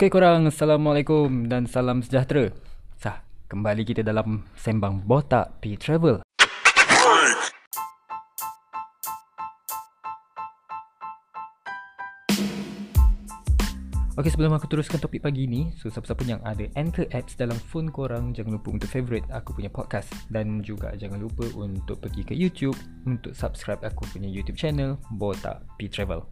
Okay korang, Assalamualaikum dan salam sejahtera. Sah, kembali kita dalam Sembang Botak P Travel. Okay, sebelum aku teruskan topik pagi ni So, siapa-siapa yang ada Anchor Apps dalam phone korang Jangan lupa untuk favorite aku punya podcast. Dan juga jangan lupa untuk pergi ke YouTube Untuk subscribe aku punya YouTube channel Botak P Travel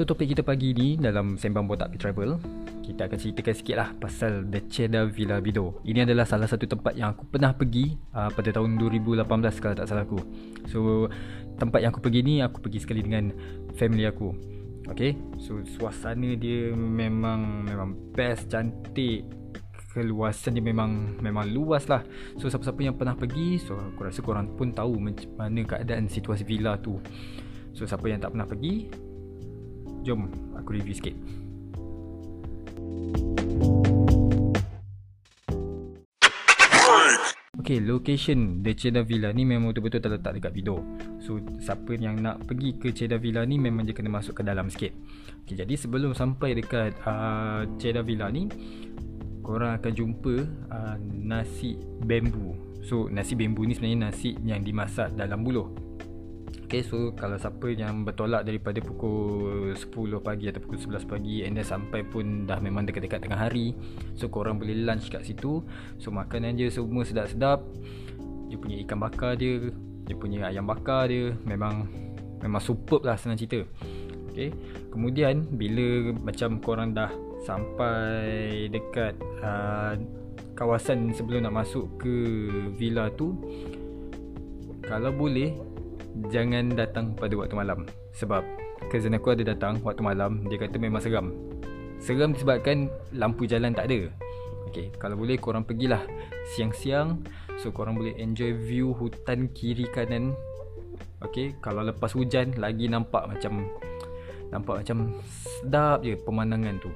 So topik kita pagi ni dalam Sembang Botak Travel Kita akan ceritakan sikit lah pasal The Cheddar Villa Bido. Ini adalah salah satu tempat yang aku pernah pergi uh, pada tahun 2018 kalau tak salah aku. So tempat yang aku pergi ni aku pergi sekali dengan family aku. Okay So suasana dia memang memang best, cantik. Keluasan dia memang memang luas lah. So siapa-siapa yang pernah pergi So aku rasa korang pun tahu macam mana keadaan situasi villa tu. So siapa yang tak pernah pergi Jom aku review sikit. Okay, location The Cheddar Villa ni memang betul-betul terletak dekat Bido. So, siapa yang nak pergi ke Cheddar Villa ni memang dia kena masuk ke dalam sikit. Okay, jadi sebelum sampai dekat uh, Cheddar Villa ni Korang akan jumpa uh, nasi bambu. So, nasi bambu ni sebenarnya nasi yang dimasak dalam buluh Okay so kalau siapa yang bertolak daripada pukul 10 pagi atau pukul 11 pagi And then sampai pun dah memang dekat-dekat tengah hari So korang boleh lunch kat situ. So makanan dia semua sedap-sedap. Dia punya ikan bakar dia Dia punya ayam bakar dia Memang Memang superb lah senang cerita. Okay. Kemudian bila macam korang dah sampai dekat uh, Kawasan sebelum nak masuk ke villa tu Kalau boleh jangan datang pada waktu malam. Sebab cousin aku ada datang waktu malam. Dia kata memang seram. Seram disebabkan lampu jalan tak ada. Okay, kalau boleh korang pergilah siang-siang. So korang boleh enjoy view hutan kiri kanan. Okay, kalau lepas hujan lagi nampak macam nampak macam sedap je pemandangan tu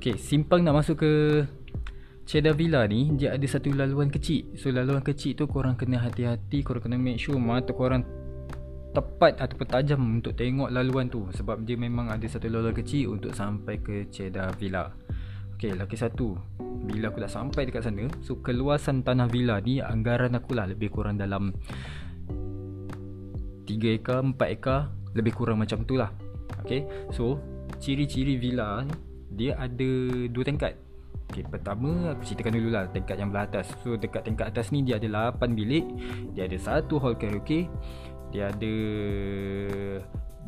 Okay, simpang nak masuk ke Cheddar Villa ni Dia ada satu laluan kecil. So laluan kecil tu korang kena hati-hati Korang kena make sure mata korang Tepat ataupun tajam untuk tengok laluan tu. Sebab dia memang ada satu laluan kecil Untuk sampai ke Cheddar Villa. Okay, lagi satu. Bila aku dah sampai dekat sana So keluasan tanah villa ni Anggaran aku lah lebih kurang dalam 3 ekar, 4 ekar Lebih kurang macam tu lah. Okay, so Ciri-ciri villa ni dia ada dua tingkat. Okay, pertama aku ceritakan dulu lah tingkat yang belah atas. So dekat tingkat atas ni dia ada 8 bilik Dia ada satu hall karaoke Dia ada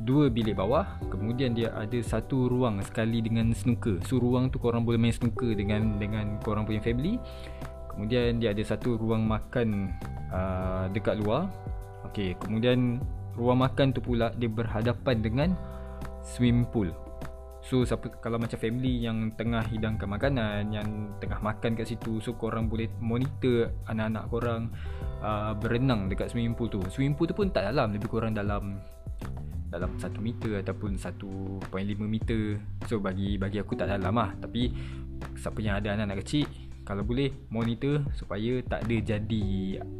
dua bilik bawah Kemudian dia ada satu ruang sekali dengan snooker. So ruang tu korang boleh main snooker dengan dengan korang punya family. Kemudian dia ada satu ruang makan uh, dekat luar. Okay, kemudian ruang makan tu pula dia berhadapan dengan swimming pool So siapa kalau macam family yang tengah hidangkan makanan Yang tengah makan kat situ So korang boleh monitor anak-anak korang uh, Berenang dekat swimming pool tu. Swimming pool tu pun tak dalam Lebih kurang dalam Dalam 1 meter ataupun 1.5 meter. So bagi bagi aku tak dalam lah. Tapi Siapa yang ada anak-anak kecil Kalau boleh monitor Supaya tak ada jadi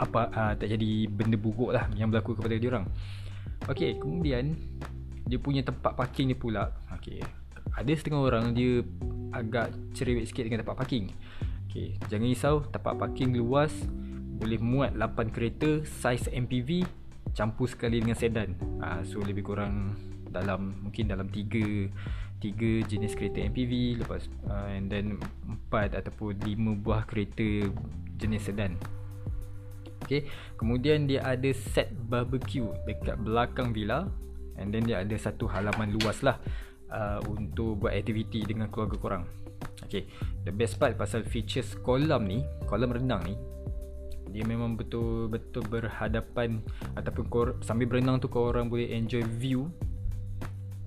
apa uh, Tak jadi benda buruk lah Yang berlaku kepada diorang Okay kemudian Dia punya tempat parking ni pula. Okay ada setengah orang dia agak cerewet sikit dengan tempat parking. Okay, Jangan risau tempat parking luas Boleh muat 8 kereta Saiz MPV Campur sekali dengan sedan. Ha, So lebih kurang dalam Mungkin dalam 3 3 jenis kereta MPV Lepas uh, And then 4 ataupun 5 buah kereta jenis sedan. Okay Kemudian dia ada set barbecue Dekat belakang villa And then dia ada satu halaman luas lah uh, untuk buat aktiviti dengan keluarga korang. Okay, the best part pasal features kolam ni, kolam renang ni, dia memang betul-betul berhadapan ataupun kor, sambil berenang tu korang boleh enjoy view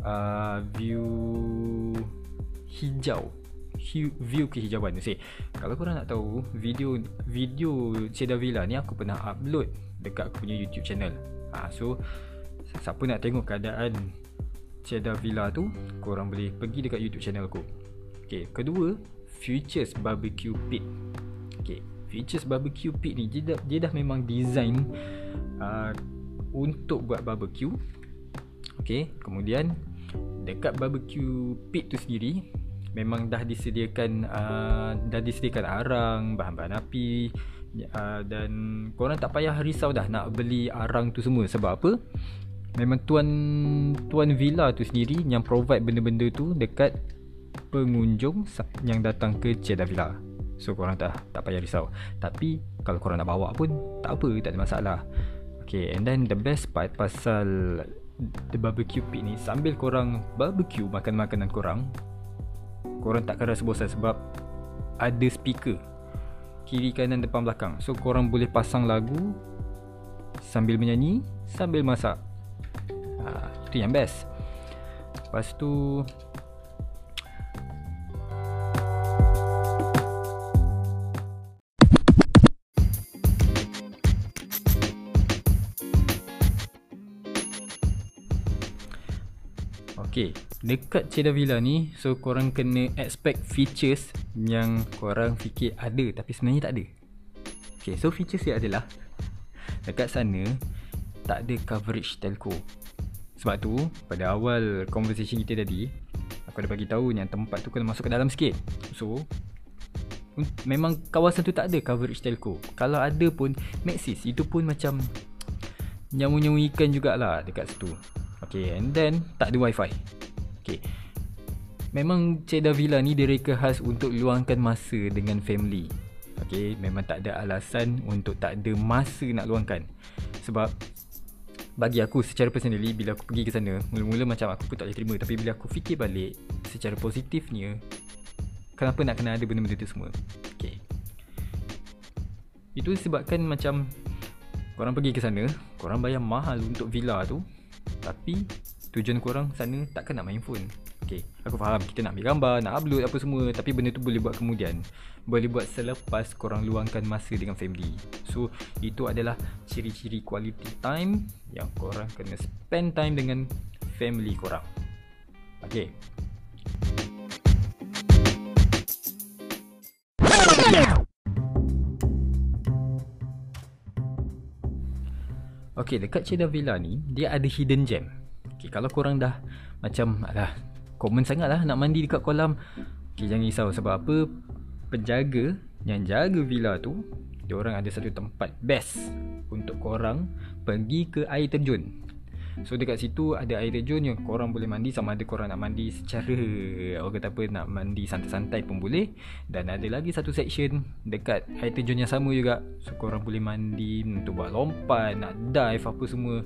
uh, view hijau view kehijauan Say, Kalau korang nak tahu Video Video Cedar Villa ni Aku pernah upload Dekat aku punya YouTube channel ha, So Siapa nak tengok keadaan Cedar Villa tu Korang boleh pergi dekat YouTube channel aku. Okay Kedua Futures Barbecue Pit. Okay Futures Barbecue Pit ni Dia dah, dia dah memang design uh, Untuk buat barbecue. Okay Kemudian Dekat barbecue pit tu sendiri memang dah disediakan uh, dah disediakan arang, bahan-bahan api uh, dan korang tak payah risau dah nak beli arang tu semua. Sebab apa? Memang tuan tuan villa tu sendiri yang provide benda-benda tu dekat pengunjung yang datang ke Jeddah Villa. So korang tak tak payah risau. Tapi kalau korang nak bawa pun tak apa, tak ada masalah. Okay, and then the best part pasal the barbecue pit ni sambil korang barbecue makan makanan korang korang takkan rasa bosan sebab ada speaker kiri kanan depan belakang so korang boleh pasang lagu sambil menyanyi sambil masak ha, itu yang best. Lepas tu Okay Dekat Cedar Villa ni So korang kena expect features Yang korang fikir ada Tapi sebenarnya tak ada. Okay so features dia adalah Dekat sana Tak ada coverage telco Sebab tu Pada awal conversation kita tadi Aku ada bagi tahu Yang tempat tu kena masuk ke dalam sikit. So Memang kawasan tu tak ada coverage telco. Kalau ada pun Maxis Itu pun macam Nyamu-nyamu ikan jugalah Dekat situ. Okay and then Tak ada wifi. Okay. Memang Cedar Villa ni direka khas untuk luangkan masa dengan family. Okay Memang tak ada alasan untuk tak ada masa nak luangkan. Sebab Bagi aku secara personally Bila aku pergi ke sana Mula-mula macam aku pun tak boleh terima. Tapi bila aku fikir balik Secara positifnya Kenapa nak kena ada benda-benda tu semua? Okay. Itu sebabkan macam Korang pergi ke sana Korang bayar mahal untuk villa tu. Tapi tujuan korang sana takkan nak main phone Okay, aku faham kita nak ambil gambar, nak upload apa semua Tapi benda tu boleh buat kemudian. Boleh buat selepas korang luangkan masa dengan family. So, itu adalah ciri-ciri quality time Yang korang kena spend time dengan family korang. Okay Okay, dekat Cedar Villa ni Dia ada hidden gem. Okay, kalau korang dah Macam, alah Common sangat lah nak mandi dekat kolam. Okay, jangan risau. Sebab apa? Penjaga Yang jaga villa tu Dia orang ada satu tempat best Untuk korang Pergi ke air terjun So dekat situ ada air terjun yang korang boleh mandi sama ada korang nak mandi secara orang kata apa nak mandi santai-santai pun boleh. Dan ada lagi satu section dekat air terjun yang sama juga. So korang boleh mandi untuk buat lompat nak dive apa semua.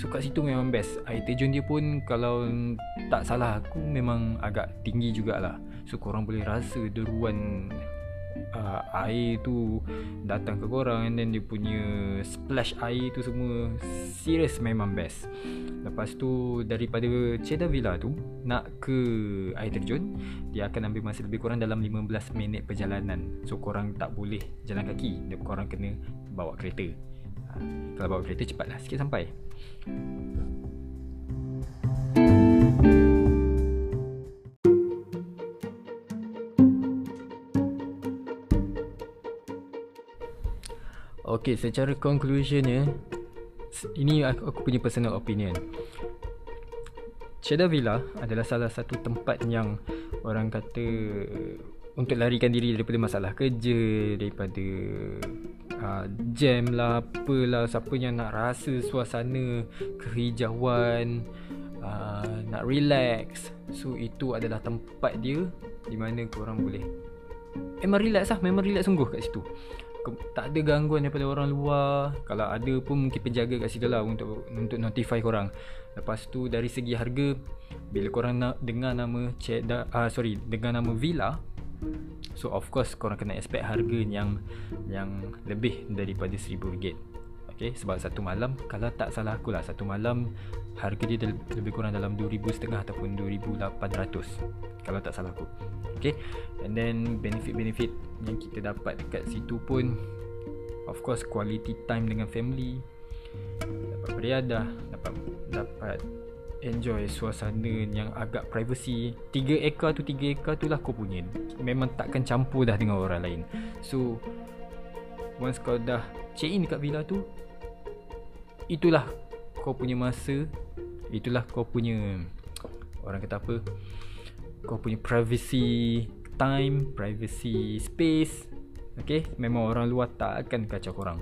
So kat situ memang best. Air terjun dia pun kalau tak salah aku memang agak tinggi jugalah. So korang boleh rasa deruan uh, air tu datang ke korang and then dia punya splash air tu semua serius memang best. Lepas tu daripada Cedar Villa tu nak ke air terjun dia akan ambil masa lebih kurang dalam 15 minit perjalanan. So korang tak boleh jalan kaki dia korang kena bawa kereta. Uh, kalau bawa kereta cepatlah sikit sampai Okay, secara conclusion ya Ini aku, aku punya personal opinion. Cheddar Villa adalah salah satu tempat yang Orang kata Untuk larikan diri daripada masalah kerja Daripada uh, Jam lah Apalah Siapa yang nak rasa suasana Kehijauan uh, Nak relax. So itu adalah tempat dia Di mana korang boleh Memang relax lah Memang relax sungguh kat situ tak ada gangguan daripada orang luar. Kalau ada pun mungkin penjaga kat situ lah untuk untuk notify korang. Lepas tu dari segi harga bila korang nak dengar nama Ceda, uh, sorry dengar nama Villa so of course korang kena expect harga yang yang lebih daripada RM1000 ok Okay, sebab satu malam Kalau tak salah aku lah Satu malam Harga dia lebih kurang dalam 2,500 Ataupun 2,800 Kalau tak salah aku. Okay And then benefit-benefit Yang kita dapat dekat situ pun Of course quality time dengan family Dapat beriadah Dapat Dapat enjoy suasana yang agak privacy. 3 ekar tu 3 ekar tu lah kau punya. Memang takkan campur dah dengan orang lain. So Once kau dah check in dekat villa tu itulah kau punya masa itulah kau punya orang kata apa kau punya privacy time privacy space. Okay Memang orang luar tak akan kacau korang.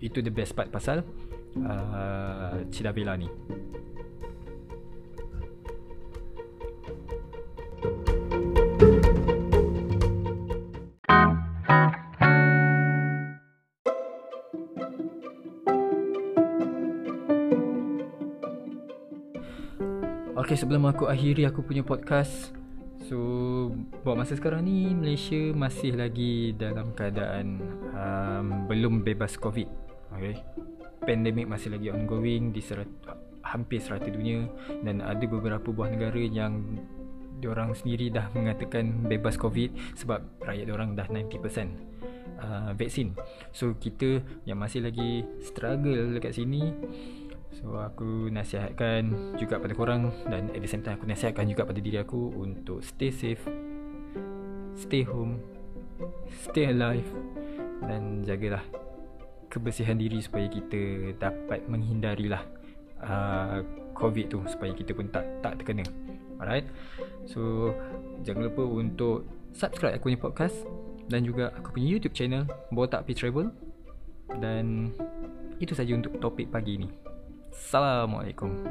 Itu the best part pasal uh, Cina Villa ni Okay sebelum aku akhiri aku punya podcast So Buat masa sekarang ni Malaysia masih lagi Dalam keadaan um, Belum bebas COVID. Okay. Pandemik masih lagi ongoing Di serat, hampir serata dunia Dan ada beberapa buah negara yang Diorang sendiri dah mengatakan Bebas COVID Sebab rakyat diorang dah 90% uh, Vaksin. So kita yang masih lagi Struggle dekat sini So aku nasihatkan juga pada korang Dan at the same time aku nasihatkan juga pada diri aku Untuk stay safe Stay home Stay alive Dan jagalah Kebersihan diri supaya kita dapat menghindarilah uh, COVID tu Supaya kita pun tak tak terkena. Alright? So Jangan lupa untuk Subscribe aku punya podcast Dan juga aku punya YouTube channel Botak P Travel. Dan Itu saja untuk topik pagi ni Assalamualaikum